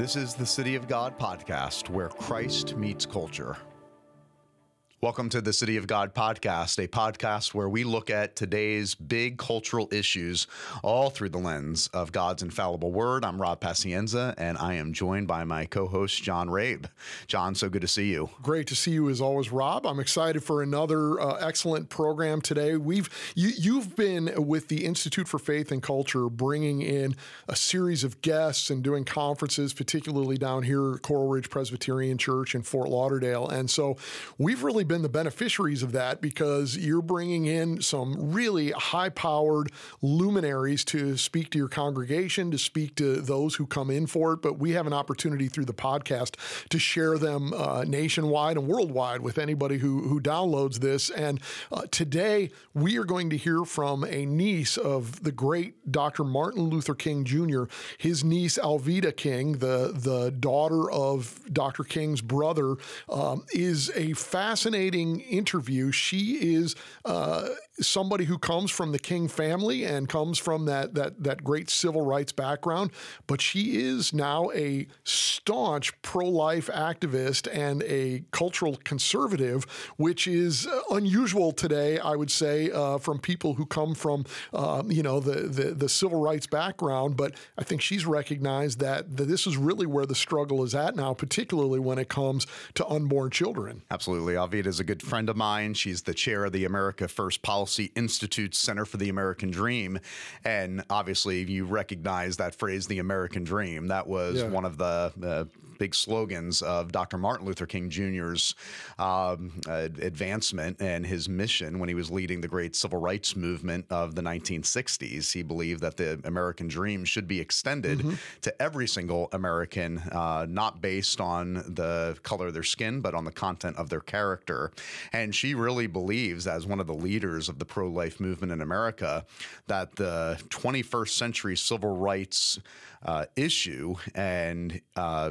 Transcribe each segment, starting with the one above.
This is the City of God podcast where Christ meets culture. Welcome to the City of God podcast, a podcast where we look at today's big cultural issues all through the lens of God's infallible word. I'm Rob Pacienza, and I am joined by my co host, John Rabe. John, so good to see you. Great to see you as always, Rob. I'm excited for another uh, excellent program today. We've you, You've been with the Institute for Faith and Culture bringing in a series of guests and doing conferences, particularly down here at Coral Ridge Presbyterian Church in Fort Lauderdale. And so we've really been the beneficiaries of that because you're bringing in some really high powered luminaries to speak to your congregation, to speak to those who come in for it. But we have an opportunity through the podcast to share them uh, nationwide and worldwide with anybody who, who downloads this. And uh, today we are going to hear from a niece of the great Dr. Martin Luther King Jr., his niece Alveda King, the, the daughter of Dr. King's brother, um, is a fascinating interview. She is uh, somebody who comes from the King family and comes from that that that great civil rights background, but she is now a staunch pro-life activist and a cultural conservative, which is unusual today. I would say uh, from people who come from uh, you know the, the, the civil rights background, but I think she's recognized that, that this is really where the struggle is at now, particularly when it comes to unborn children. Absolutely, Alveda is a good friend of mine. She's the chair of the America First Policy Institute Center for the American Dream. And obviously, you recognize that phrase, the American Dream. That was yeah. one of the uh, big slogans of Dr. Martin Luther King Jr.'s um, uh, advancement and his mission when he was leading the great civil rights movement of the 1960s. He believed that the American dream should be extended mm-hmm. to every single American, uh, not based on the color of their skin, but on the content of their character. And she really believes, as one of the leaders of the pro life movement in America, that the 21st century civil rights uh, issue and uh,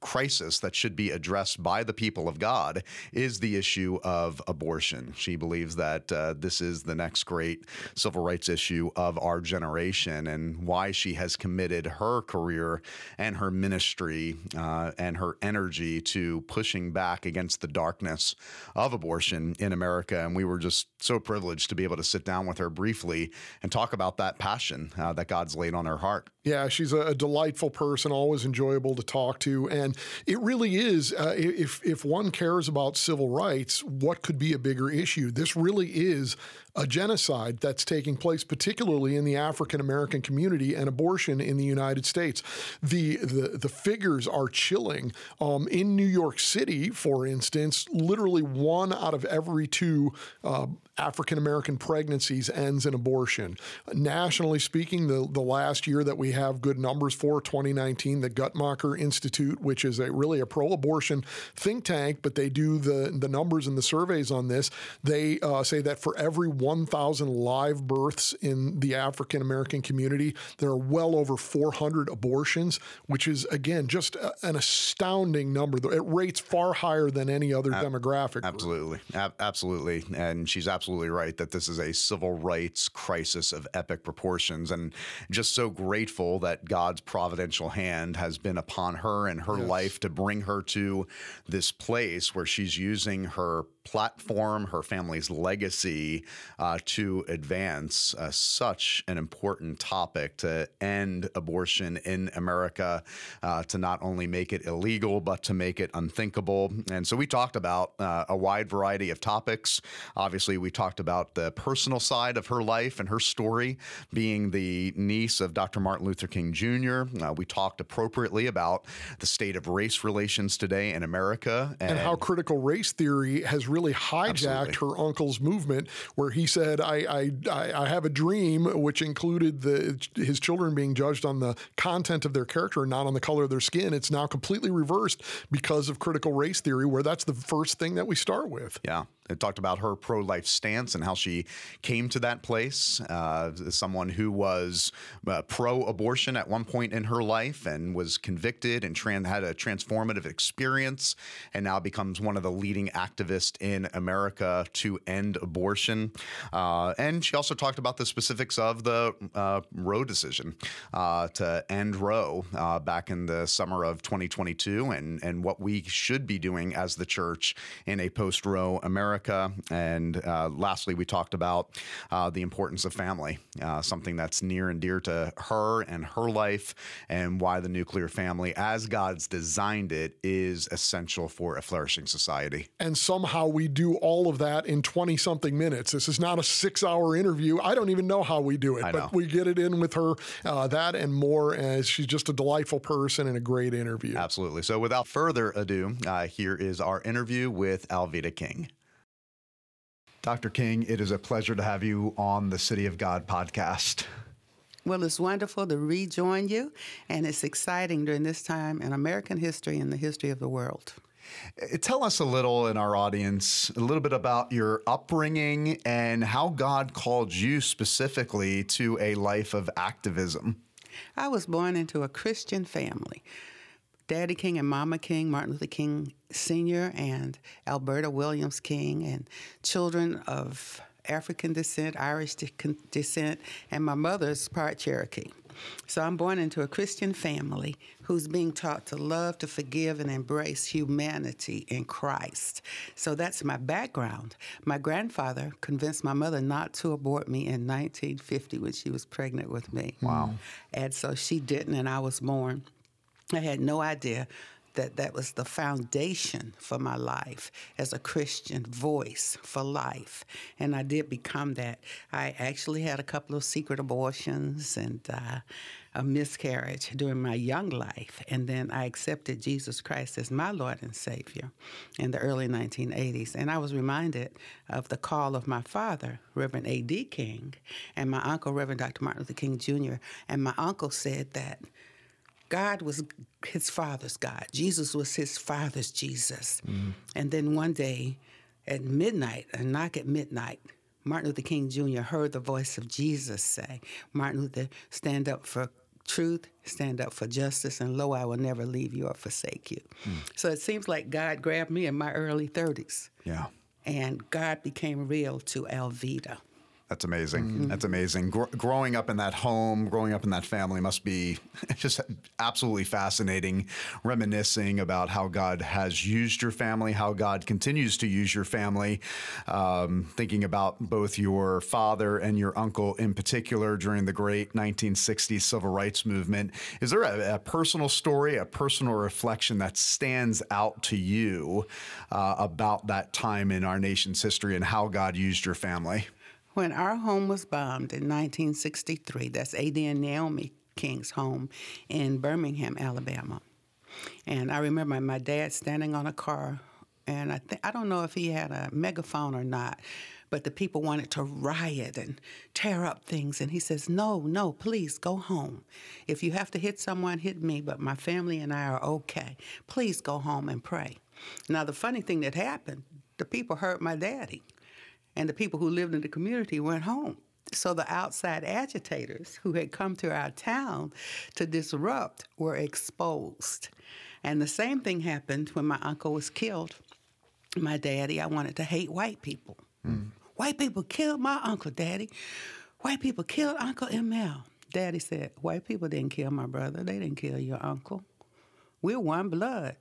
crisis that should be addressed by the people of God is the issue of abortion. She believes that uh, this is the next great civil rights issue of our generation and why she has committed her career and her ministry uh, and her energy to pushing back against the darkness of abortion in America. And we were just so privileged to be able to sit down with her briefly and talk about that passion uh, that God's laid on her heart. Yeah, she's a delightful person, always enjoyable to talk talk to. And it really is, uh, if, if one cares about civil rights, what could be a bigger issue? This really is a genocide that's taking place, particularly in the African American community and abortion in the United States. The, the, the figures are chilling. Um, in New York City, for instance, literally one out of every two uh, African American pregnancies ends in abortion. Nationally speaking, the, the last year that we have good numbers for, 2019, the Guttmacher Institute, which is a really a pro-abortion think tank, but they do the, the numbers and the surveys on this. They uh, say that for every 1,000 live births in the African American community, there are well over 400 abortions, which is, again, just a, an astounding number. It rates far higher than any other Ab- demographic. Absolutely. Ab- absolutely. And she's absolutely absolutely right that this is a civil rights crisis of epic proportions. And just so grateful that God's providential hand has been upon her and her yes. life to bring her to this place where she's using her platform, her family's legacy uh, to advance uh, such an important topic to end abortion in America, uh, to not only make it illegal, but to make it unthinkable. And so we talked about uh, a wide variety of topics. Obviously, we talked about the personal side of her life and her story, being the niece of Dr. Martin Luther King Jr. Uh, we talked appropriately about the state of race relations today in America and, and how critical race theory has really hijacked Absolutely. her uncle's movement, where he said, I, I, I have a dream, which included the, his children being judged on the content of their character and not on the color of their skin. It's now completely reversed because of critical race theory, where that's the first thing that we start with. Yeah. Talked about her pro life stance and how she came to that place. Uh, someone who was uh, pro abortion at one point in her life and was convicted and had a transformative experience and now becomes one of the leading activists in America to end abortion. Uh, and she also talked about the specifics of the uh, Roe decision uh, to end Roe uh, back in the summer of 2022 and, and what we should be doing as the church in a post Roe America. And uh, lastly, we talked about uh, the importance of family, uh, something that's near and dear to her and her life, and why the nuclear family, as God's designed it, is essential for a flourishing society. And somehow we do all of that in 20 something minutes. This is not a six hour interview. I don't even know how we do it, but we get it in with her, uh, that and more. As she's just a delightful person and a great interview. Absolutely. So without further ado, uh, here is our interview with Alveda King. Dr. King, it is a pleasure to have you on the City of God podcast. Well, it's wonderful to rejoin you, and it's exciting during this time in American history and the history of the world. Uh, tell us a little in our audience, a little bit about your upbringing and how God called you specifically to a life of activism. I was born into a Christian family. Daddy King and Mama King, Martin Luther King Sr., and Alberta Williams King, and children of African descent, Irish descent, and my mother's part Cherokee. So I'm born into a Christian family who's being taught to love, to forgive, and embrace humanity in Christ. So that's my background. My grandfather convinced my mother not to abort me in 1950 when she was pregnant with me. Wow. And so she didn't, and I was born. I had no idea that that was the foundation for my life as a Christian voice for life. And I did become that. I actually had a couple of secret abortions and uh, a miscarriage during my young life. And then I accepted Jesus Christ as my Lord and Savior in the early 1980s. And I was reminded of the call of my father, Reverend A.D. King, and my uncle, Reverend Dr. Martin Luther King Jr. And my uncle said that God was his father's God. Jesus was his father's Jesus. Mm-hmm. And then one day at midnight, a knock at midnight, Martin Luther King Jr. heard the voice of Jesus say, Martin Luther, stand up for truth, stand up for justice, and lo, I will never leave you or forsake you. Mm. So it seems like God grabbed me in my early 30s. Yeah. And God became real to Alveda. That's amazing. Mm-hmm. That's amazing. Gr- growing up in that home, growing up in that family must be just absolutely fascinating. Reminiscing about how God has used your family, how God continues to use your family. Um, thinking about both your father and your uncle in particular during the great 1960s civil rights movement. Is there a, a personal story, a personal reflection that stands out to you uh, about that time in our nation's history and how God used your family? When our home was bombed in 1963, that's A.D. and Naomi King's home in Birmingham, Alabama. And I remember my dad standing on a car, and I, th- I don't know if he had a megaphone or not, but the people wanted to riot and tear up things. And he says, No, no, please go home. If you have to hit someone, hit me, but my family and I are okay. Please go home and pray. Now, the funny thing that happened, the people hurt my daddy and the people who lived in the community went home. So the outside agitators who had come to our town to disrupt were exposed. And the same thing happened when my uncle was killed. My daddy, I wanted to hate white people. Mm. White people killed my uncle, Daddy. White people killed Uncle ML. Daddy said, White people didn't kill my brother. They didn't kill your uncle. We're one blood.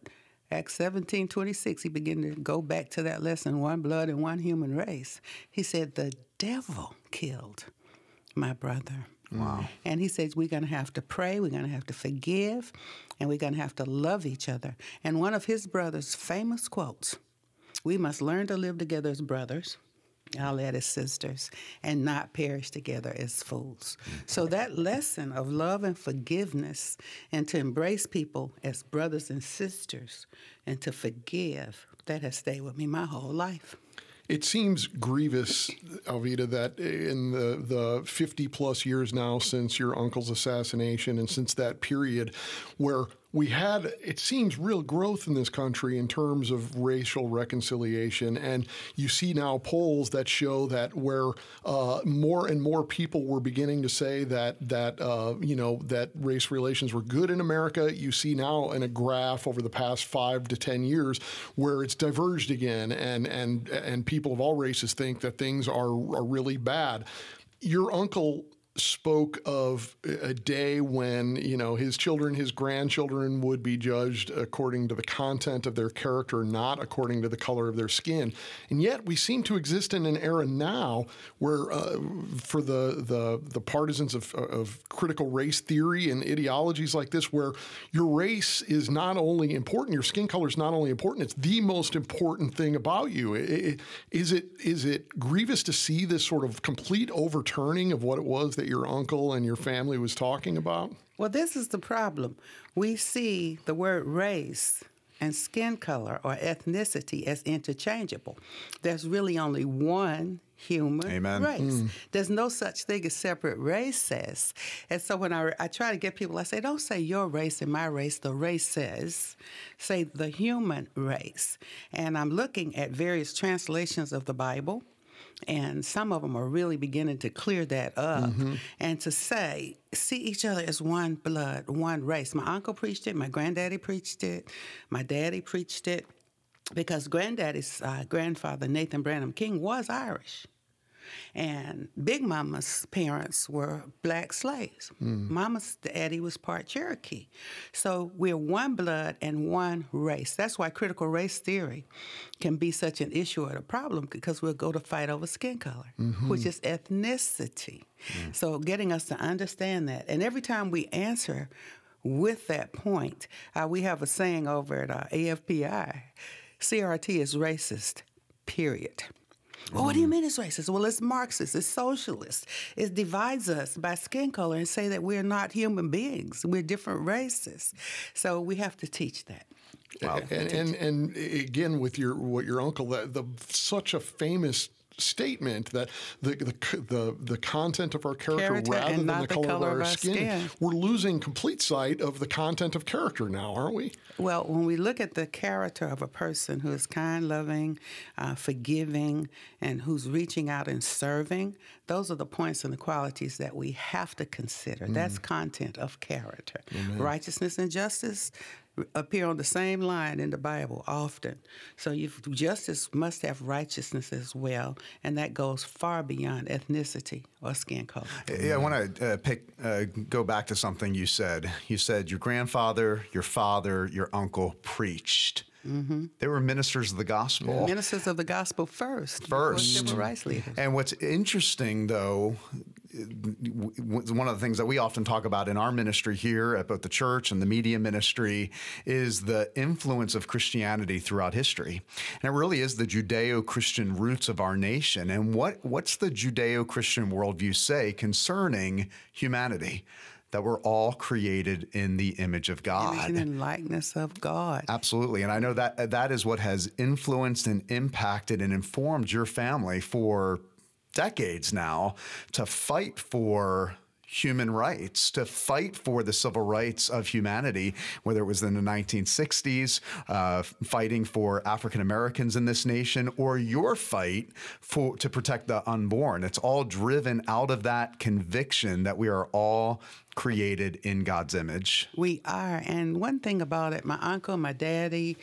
Acts 17 26, he began to go back to that lesson one blood and one human race. He said, The devil killed my brother. Wow. And he says, We're going to have to pray, we're going to have to forgive, and we're going to have to love each other. And one of his brother's famous quotes we must learn to live together as brothers I'll add as sisters, and not perish together as fools. So mm-hmm. that lesson of love and forgiveness, and to embrace people as brothers and sisters, and to forgive, that has stayed with me my whole life. It seems grievous, Alveda, that in the, the 50 plus years now since your uncle's assassination and since that period where we had, it seems, real growth in this country in terms of racial reconciliation. And you see now polls that show that where uh, more and more people were beginning to say that, that uh, you know, that race relations were good in America, you see now in a graph over the past five to 10 years where it's diverged again. And, and, and people of all races think that things are, are really bad. Your uncle spoke of a day when you know his children his grandchildren would be judged according to the content of their character not according to the color of their skin. And yet we seem to exist in an era now where uh, for the, the the partisans of, of critical race theory and ideologies like this where your race is not only important your skin color is not only important it's the most important thing about you. Is it is it grievous to see this sort of complete overturning of what it was that your uncle and your family was talking about? Well, this is the problem. We see the word race and skin color or ethnicity as interchangeable. There's really only one human Amen. race. Mm. There's no such thing as separate races. And so when I, I try to get people, I say, don't say your race and my race, the races. Say the human race. And I'm looking at various translations of the Bible and some of them are really beginning to clear that up mm-hmm. and to say, see each other as one blood, one race. My uncle preached it, my granddaddy preached it, my daddy preached it, because granddaddy's uh, grandfather, Nathan Branham King, was Irish. And Big Mama's parents were black slaves. Mm. Mama's daddy was part Cherokee. So we're one blood and one race. That's why critical race theory can be such an issue or a problem because we'll go to fight over skin color, mm-hmm. which is ethnicity. Mm. So getting us to understand that. And every time we answer with that point, uh, we have a saying over at uh, AFPI CRT is racist, period. Oh, what do you mean it's racist? Well, it's Marxist, it's socialist. It divides us by skin color and say that we're not human beings. We're different races. So we have to teach that. Wow. And, and, and again, with your what your uncle, the, the such a famous statement that the the the, the content of our character, character rather than the, the color, color, of our, our skin, skin, we're losing complete sight of the content of character now, aren't we? Well, when we look at the character of a person who is kind, loving, uh, forgiving, and who's reaching out and serving, those are the points and the qualities that we have to consider. Mm. That's content of character. Amen. Righteousness and justice, appear on the same line in the Bible often. So justice must have righteousness as well, and that goes far beyond ethnicity or skin color. Yeah, I want to uh, pick uh, go back to something you said. You said your grandfather, your father, your uncle preached. Mm-hmm. They were ministers of the gospel. Ministers of the gospel first. First. Civil rights leaders. And what's interesting, though, one of the things that we often talk about in our ministry here at both the church and the media ministry is the influence of Christianity throughout history. And it really is the Judeo Christian roots of our nation. And what, what's the Judeo Christian worldview say concerning humanity? that we're all created in the image of God. Image and likeness of God. Absolutely. And I know that that is what has influenced and impacted and informed your family for decades now to fight for human rights, to fight for the civil rights of humanity, whether it was in the 1960s, uh, fighting for African Americans in this nation, or your fight for to protect the unborn. It's all driven out of that conviction that we are all created in God's image. We are. And one thing about it, my uncle, my daddy,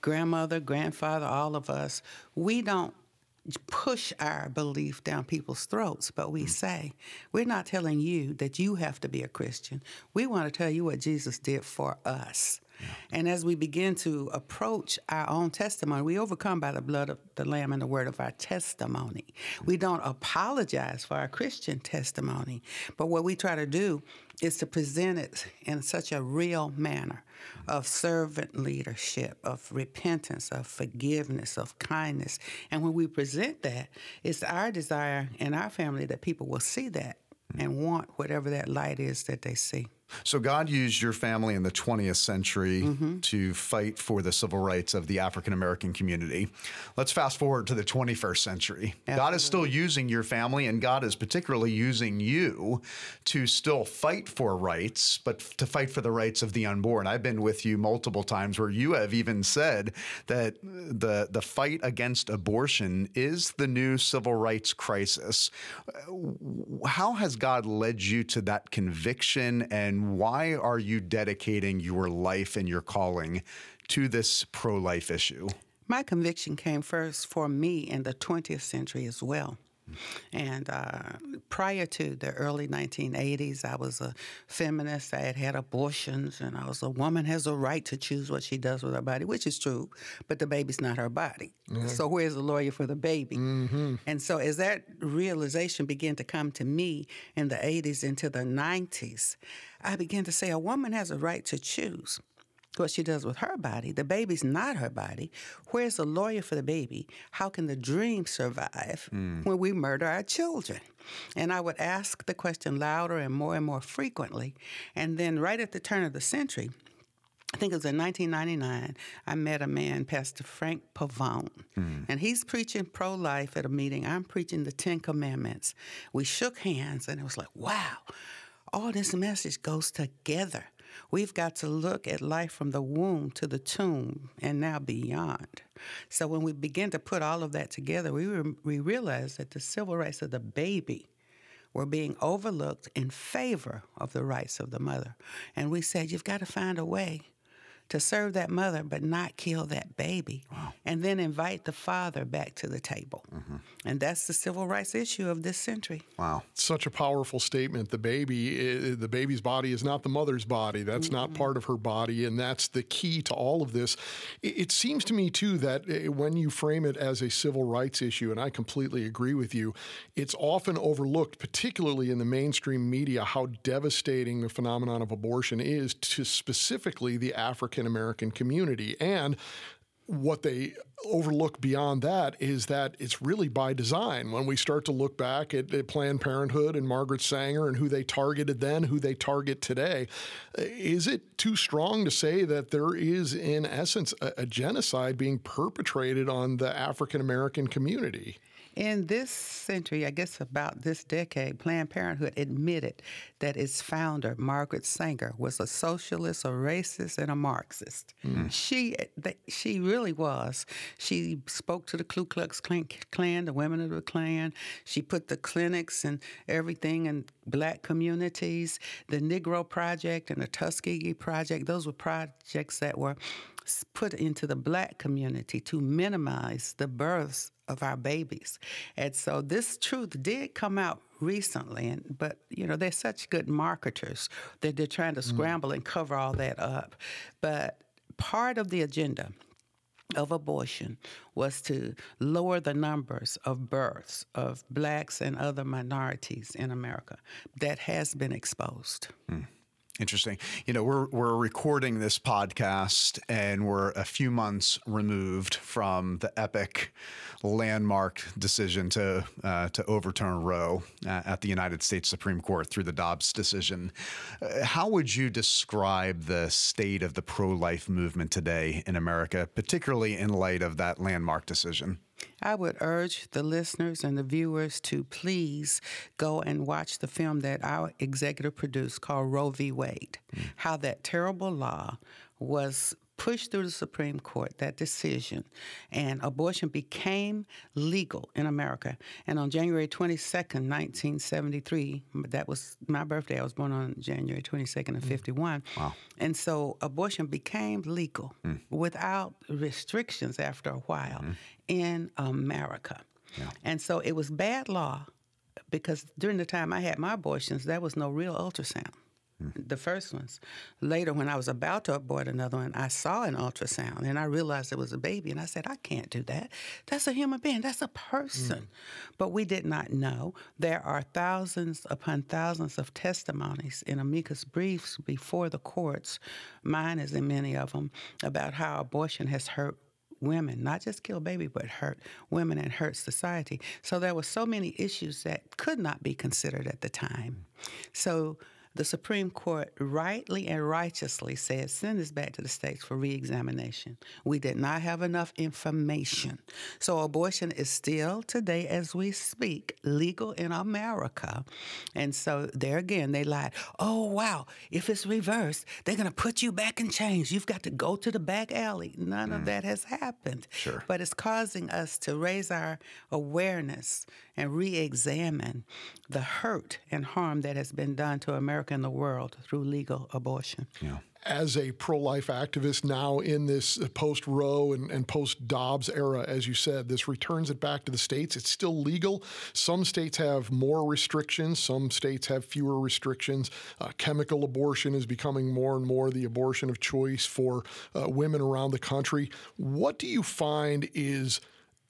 grandmother, grandfather, all of us, we don't push our belief down people's throats, but we mm. say, we're not telling you that you have to be a Christian. We want to tell you what Jesus did for us. And as we begin to approach our own testimony, we overcome by the blood of the Lamb and the word of our testimony. We don't apologize for our Christian testimony, but what we try to do is to present it in such a real manner of servant leadership, of repentance, of forgiveness, of kindness. And when we present that, it's our desire in our family that people will see that and want whatever that light is that they see. So God used your family in the 20th century mm-hmm. to fight for the civil rights of the African American community. Let's fast forward to the 21st century. Absolutely. God is still using your family, and God is particularly using you to still fight for rights, but to fight for the rights of the unborn. I've been with you multiple times where you have even said that the the fight against abortion is the new civil rights crisis. How has God led you to that conviction and and why are you dedicating your life and your calling to this pro life issue? My conviction came first for me in the 20th century as well. And uh, prior to the early 1980s, I was a feminist. I had had abortions, and I was a woman has a right to choose what she does with her body, which is true, but the baby's not her body. Mm-hmm. So where's the lawyer for the baby? Mm-hmm. And so as that realization began to come to me in the 80s into the 90s, I began to say a woman has a right to choose what she does with her body. The baby's not her body. Where's the lawyer for the baby? How can the dream survive mm. when we murder our children? And I would ask the question louder and more and more frequently. And then, right at the turn of the century, I think it was in 1999, I met a man, Pastor Frank Pavone, mm. and he's preaching pro life at a meeting. I'm preaching the Ten Commandments. We shook hands, and it was like, wow, all this message goes together. We've got to look at life from the womb to the tomb and now beyond. So when we begin to put all of that together, we, re- we realize that the civil rights of the baby were being overlooked in favor of the rights of the mother. And we said, you've got to find a way to serve that mother but not kill that baby wow. and then invite the father back to the table mm-hmm. and that's the civil rights issue of this century wow such a powerful statement the baby the baby's body is not the mother's body that's mm-hmm. not part of her body and that's the key to all of this it seems to me too that eh, when you frame it as a civil rights issue and i completely agree with you it's often overlooked particularly in the mainstream media how devastating the phenomenon of abortion is to specifically the african African American community. And what they overlook beyond that is that it's really by design. When we start to look back at, at, Planned Parenthood and Margaret Sanger and who they targeted then, who they target today, is it too strong to say that there is, in essence, a, a genocide being perpetrated on the African American community? In this century, I guess about this decade, Planned Parenthood admitted that its founder, Margaret Sanger, was a socialist, a racist, and a Marxist. Mm. She she really was. She spoke to the Ku Klux Klan, the women of the Klan. She put the clinics and everything in black communities. The Negro Project and the Tuskegee Project, those were projects that were put into the black community to minimize the births of our babies. And so this truth did come out recently and but you know they're such good marketers that they're trying to mm. scramble mm. and cover all that up. But part of the agenda of abortion was to lower the numbers of births of blacks and other minorities in America that has been exposed. Mm. Interesting. You know, we're we're recording this podcast and we're a few months removed from the epic landmark decision to uh, to overturn Roe uh, at the United States Supreme Court through the Dobbs decision. Uh, how would you describe the state of the pro-life movement today in America, particularly in light of that landmark decision? I would urge the listeners and the viewers to please go and watch the film that our executive produced called Roe v. Wade. Mm. How that terrible law was pushed through the Supreme Court that decision, and abortion became legal in America. And on January 22nd, 1973, that was my birthday. I was born on January 22nd of mm. 51. Wow. And so abortion became legal mm. without restrictions after a while mm. In America. Yeah. And so it was bad law because during the time I had my abortions, there was no real ultrasound the first ones. Later, when I was about to abort another one, I saw an ultrasound and I realized it was a baby. And I said, I can't do that. That's a human being, that's a person. Mm. But we did not know. There are thousands upon thousands of testimonies in amicus briefs before the courts, mine is in many of them, about how abortion has hurt women, not just kill baby, but hurt women and hurt society. So there were so many issues that could not be considered at the time. So the Supreme Court rightly and righteously said send this back to the states for re examination. We did not have enough information. So abortion is still today as we speak legal in America. And so there again they lied. Oh wow, if it's reversed, they're going to put you back in chains. You've got to go to the back alley. None mm. of that has happened. Sure. But it's causing us to raise our awareness and re-examine the hurt and harm that has been done to America and the world through legal abortion. Yeah as a pro life activist now in this post Roe and, and post Dobbs era, as you said, this returns it back to the states. It's still legal. Some states have more restrictions, some states have fewer restrictions. Uh, chemical abortion is becoming more and more the abortion of choice for uh, women around the country. What do you find is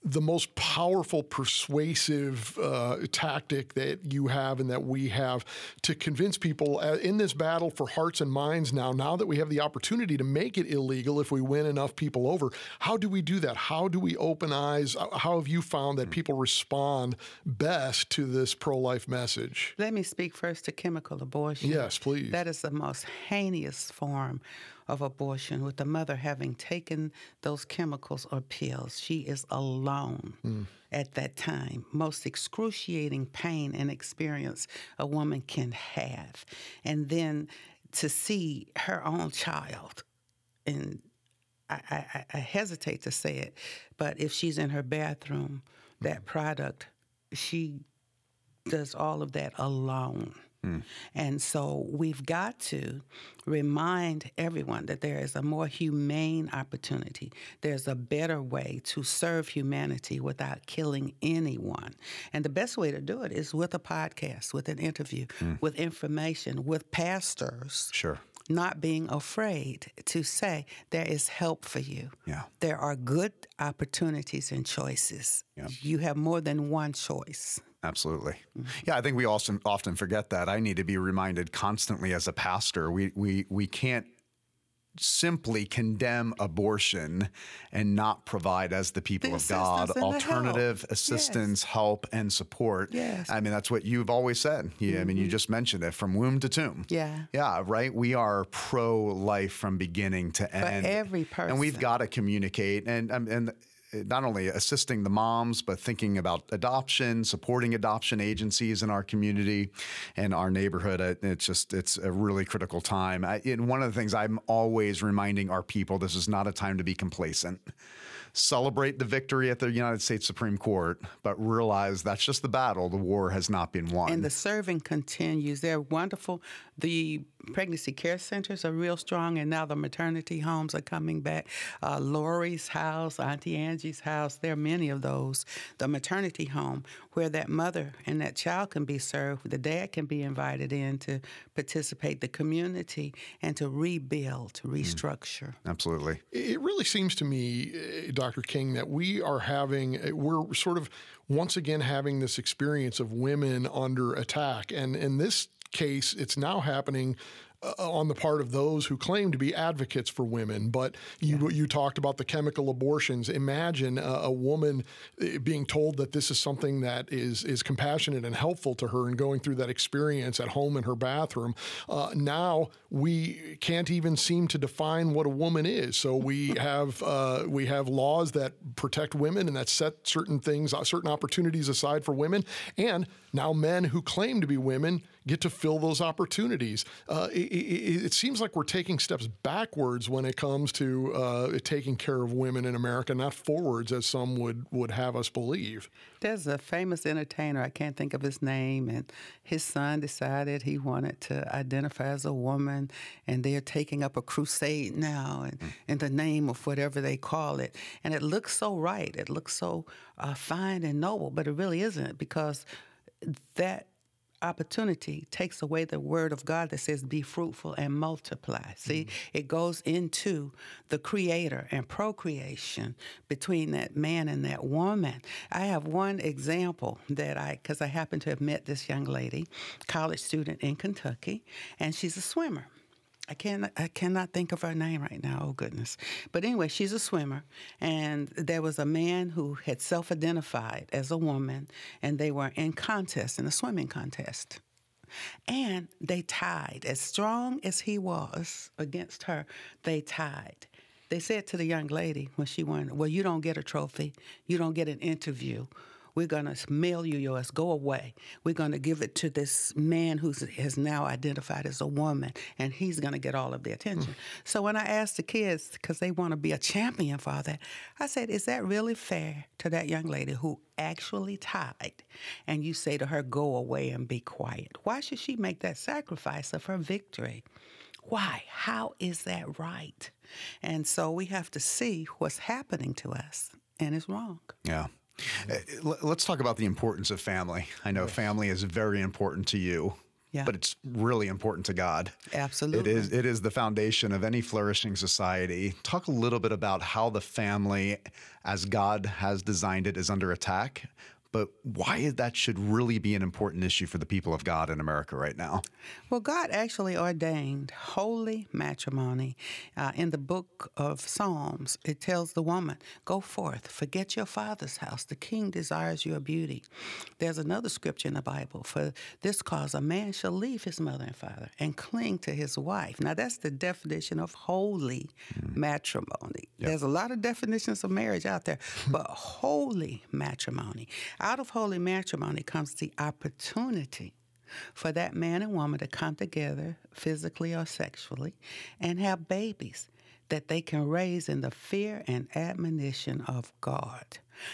the most powerful persuasive uh, tactic that you have and that we have to convince people uh, in this battle for hearts and minds now now that we have the opportunity to make it illegal if we win enough people over how do we do that? How do we open eyes? How have you found that people respond best to this pro-life message? Let me speak first to chemical abortion. Yes please. That is the most heinous form of abortion, with the mother having taken those chemicals or pills. She is alone mm. at that time. Most excruciating pain and experience a woman can have. And then to see her own child, and I, I, I hesitate to say it, but if she's in her bathroom, that product, she does all of that alone. Mm. And so we've got to remind everyone that there is a more humane opportunity. There's a better way to serve humanity without killing anyone. And the best way to do it is with a podcast, with an interview, mm. with information, with pastors. Sure not being afraid to say there is help for you. Yeah. There are good opportunities and choices. Yeah. You have more than one choice. Absolutely. Mm-hmm. Yeah, I think we also often forget that. I need to be reminded constantly as a pastor. We we we can't simply condemn abortion and not provide as the people the of God alternative help. assistance, yes. help and support. Yes. I mean that's what you've always said. Yeah, mm-hmm. I mean you mm-hmm. just mentioned it from womb to tomb. Yeah. Yeah, right? We are pro life from beginning to end. For every person. And we've got to communicate and um, and not only assisting the moms, but thinking about adoption, supporting adoption agencies in our community and our neighborhood. It's just, it's a really critical time. And one of the things I'm always reminding our people this is not a time to be complacent celebrate the victory at the United States Supreme Court, but realize that's just the battle. The war has not been won. And the serving continues. They're wonderful. The pregnancy care centers are real strong, and now the maternity homes are coming back. Uh, Lori's house, Auntie Angie's house, there are many of those. The maternity home where that mother and that child can be served, the dad can be invited in to participate, the community, and to rebuild, to mm. restructure. Mm, absolutely. It really seems to me, uh, Dr. King, that we are having, uh, we're sort of once again having this experience of women under attack. And in this case, it's now happening uh, on the part of those who claim to be advocates for women. But you yeah. you talked about the chemical abortions. Imagine a, a, woman uh, being told that this is something that is is compassionate and helpful to her, and going through that experience at home in her bathroom. Uh, now we can't even seem to define what a woman is. So we have uh, we have laws that protect women and that set certain things, uh, certain opportunities aside for women, and now men who claim to be women get to fill those opportunities. Uh, it, it, it, seems like we're taking steps backwards when it comes to uh, taking care of women in America, not forwards as some would, would have us believe. There's a famous entertainer, I can't think of his name, and his son decided he wanted to identify as a woman, and they're taking up a crusade now in, mm. in the name of whatever they call it. And it looks so right, it looks so uh, fine and noble, but it really isn't because that opportunity takes away the word of God that says, be fruitful and multiply. See, mm-hmm. it goes into the creator and procreation between that man and that woman. I have one example that I, because I happen to have met this young lady, college student in Kentucky, and she's a swimmer. I can't I cannot think of her name right now. Oh goodness. But anyway, she's a swimmer and there was a man who had self-identified as a woman and they were in contest in a swimming contest. And they tied. As strong as he was against her, they tied. They said to the young lady when she won, Well, you don't get a trophy, you don't get an interview. We're going to mail you yours. Go away. We're going to give it to this man who has now identified as a woman, and he's going to get all of the attention. Mm. So when I asked the kids, because they want to be a champion for that, I said, Is that really fair to that young lady who actually tied? And you say to her, Go away and be quiet. Why should she make that sacrifice of her victory? Why? How is that right? And so we have to see what's happening to us, and it's wrong. Yeah. Uh, let's talk about the importance of family. I know yes. family is very important to you. Yeah. But it's really important to God. Absolutely. It is it is the foundation of any flourishing society. Talk a little bit about how the family as God has designed it is under attack but why that should really be an important issue for the people of God in America right now? Well, God actually ordained holy matrimony. Uh, in the book of Psalms, it tells the woman, Go forth, forget your father's house. The king desires your beauty. There's another scripture in the Bible for this cause a man shall leave his mother and father and cling to his wife. Now, that's the definition of holy mm. matrimony. Yep. There's a lot of definitions of marriage out there, but holy matrimony. Out of holy matrimony comes the opportunity for that man and woman to come together physically or sexually and have babies that they can raise in the fear and admonition of God.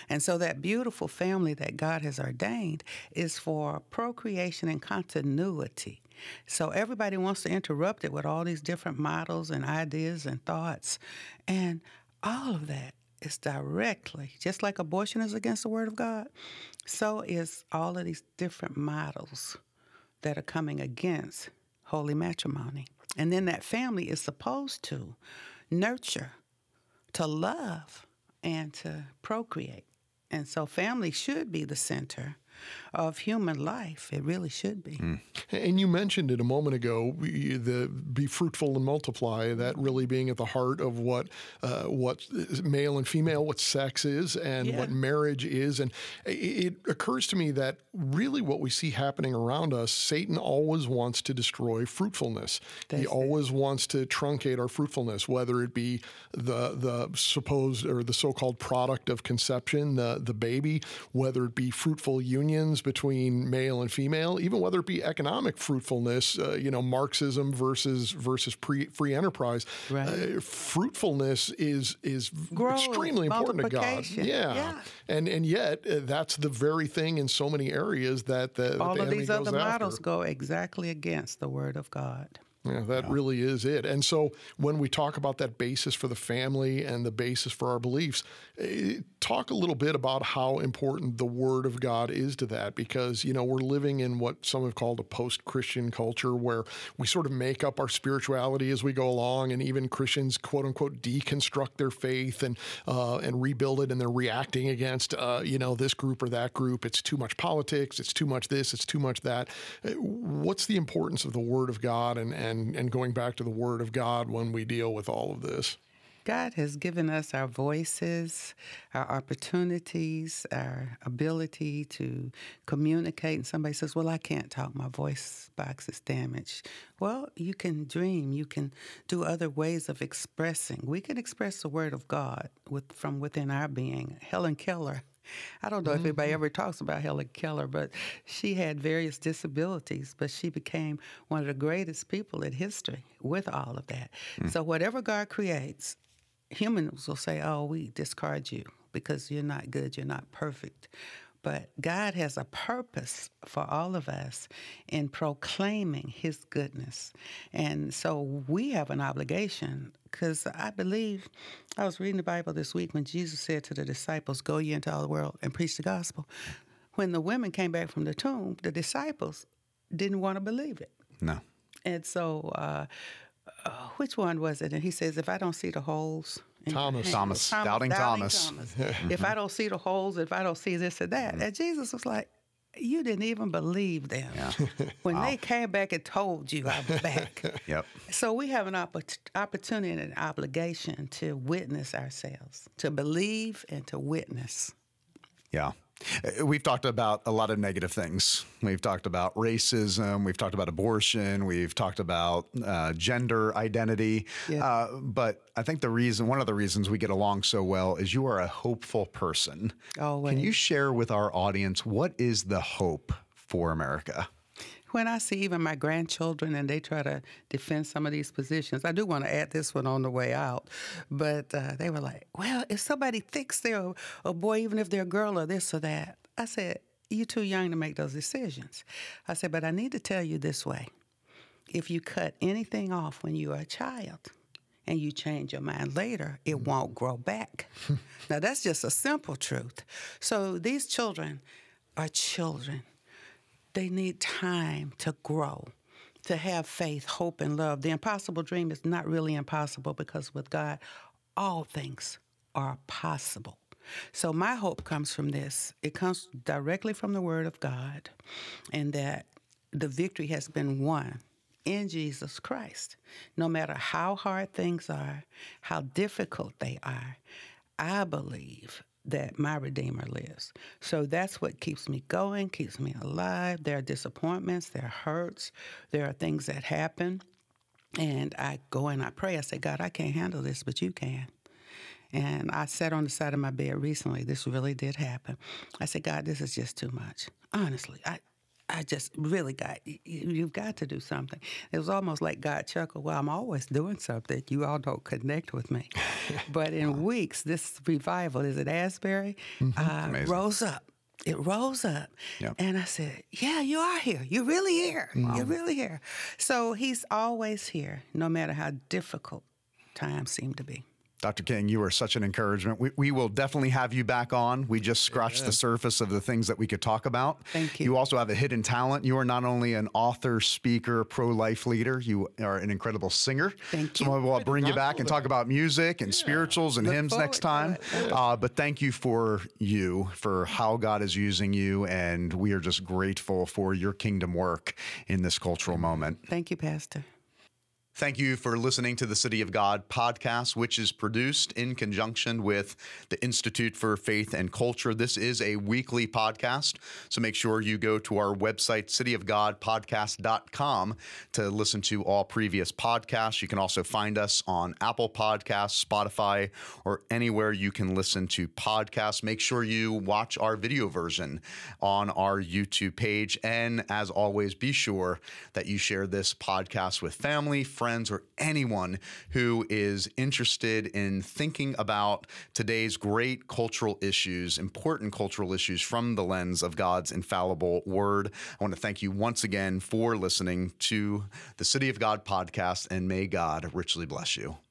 And so that beautiful family that God has ordained is for procreation and continuity. So everybody wants to interrupt it with all these different models and ideas and thoughts. And all of that is directly, just like abortion is against the Word of God, so is all of these different models that are coming against holy matrimony. And then that family is supposed to nurture, to love, and to procreate. And so family should be the center of human life. It really should be. Mm. And you mentioned it a moment ago, the be fruitful and multiply. That really being at the heart of what uh, what male and female, what sex is, and yeah. what marriage is. And it occurs to me that really what we see happening around us, Satan always wants to destroy fruitfulness. That's he always it. wants to truncate our fruitfulness, whether it be the the supposed or the so-called product of conception, the the baby, whether it be fruitful unions between male and female, even whether it be economic fruitfulness, uh, you know, Marxism versus versus pre, free enterprise. Right. Uh, fruitfulness is is Growth, extremely important to God. Yeah. yeah. and and yet uh, that's the very thing in so many areas that the all that the of these other models after. go exactly against the Word of God. Yeah, that yeah. really is it. And so when we talk about that basis for the family and the basis for our beliefs, eh, talk a little bit about how important the Word of God is to that because, you know, we're living in what some have called a post Christian culture where we sort of make up our spirituality as we go along, and even Christians, quote unquote, deconstruct their faith and, uh, and rebuild it, and they're reacting against, uh, you know, this group or that group. It's too much politics, it's too much this, it's too much that. Eh, what's the importance of the Word of God and, and and, and going back to the Word of God when we deal with all of this? God has given us our voices, our opportunities, our ability to communicate. And somebody says, Well, I can't talk, my voice box is damaged. Well, you can dream, you can do other ways of expressing. We can express the Word of God with, from within our being. Helen Keller I don't know mm-hmm. if anybody ever talks about Helen Keller, but she had various disabilities, but she became one of the greatest people in history with all of that. Mm. So whatever God creates, humans will say, "Oh, we discard you because you're not good, you're not perfect." But God has a purpose for all of us in proclaiming His goodness. And so we have an obligation because I believe I was reading the Bible this week when Jesus said to the disciples, Go ye into all the world and preach the gospel. When the women came back from the tomb, the disciples didn't want to believe it. No. And so, uh, uh, which one was it? And he says, If I don't see the holes, Thomas. Thomas. Thomas. Doubting, Doubting Thomas. Thomas. if I mm-hmm. don't see the holes, if I don't see this or that. And Jesus was like, you didn't even believe them. Yeah. when wow. they came back and told you I was back. yep. So we have an opp- opportunity and an obligation to witness ourselves, to believe and to witness. Yeah. Uh, we've talked about a lot of negative things. We've talked about racism. We've talked about abortion. We've talked about uh, gender identity. Yeah. Uh, but I think the reason, one of the reasons we get along so well is you are a hopeful person. Always. Can you share with our audience what is the hope for America? When I see even my grandchildren and they try to defend some of these positions, I do want to add this one on the way out, but uh, they were like, well, if somebody thinks they're a boy, even if they're a girl or this or that, I said, you're too young to make those decisions. I said, but I need to tell you this way. If you cut anything off when you are a child, and you change your mind later, it won't grow back. now, that's just a simple truth. So, these children are children. They need time to grow, to have faith, hope, and love. The impossible dream is not really impossible because with God, all things are possible. So my hope comes from this. It comes directly from the Word of God, and that the victory has been won in Jesus Christ. No matter how hard things are, how difficult they are, I believe that my Redeemer lives. So that's what keeps me going, keeps me alive. There are disappointments, there are hurts, there are things that happen. And I go and I pray. I say, God, I can't handle this, but you can. And I sat on the side of my bed recently. This really did happen. I said, God, this is just too much. Honestly, I, I just really got, you've got to do something. It was almost like God chuckled, well, I'm always doing something. You all don't connect with me. but in weeks, this revival, is it Asbury, mm-hmm. uh, rose up. It rose up. Yep. And I said, Yeah, you are here. You're really here. Wow. You're really here. So he's always here, no matter how difficult times seem to be. Dr. King, you are such an encouragement. We, we will definitely have you back on. We just scratched yeah. the surface of the things that we could talk about. Thank you. You also have a hidden talent. You are not only an author, speaker, pro life leader, you are an incredible singer. Thank you. So we'll bring you back and talk about music and yeah. spirituals and Look hymns next time. Uh, but thank you for you, for how God is using you. And we are just grateful for your kingdom work in this cultural moment. Thank you, Pastor. Thank you for listening to the City of God podcast, which is produced in conjunction with the Institute for Faith and Culture. This is a weekly podcast, so make sure you go to our website, cityofgodpodcast.com, to listen to all previous podcasts. You can also find us on Apple Podcasts, Spotify, or anywhere you can listen to podcasts. Make sure you watch our video version on our YouTube page. And as always, be sure that you share this podcast with family, friends, friends or anyone who is interested in thinking about today's great cultural issues, important cultural issues from the lens of God's infallible word. I want to thank you once again for listening to the City of God podcast, and may God richly bless you.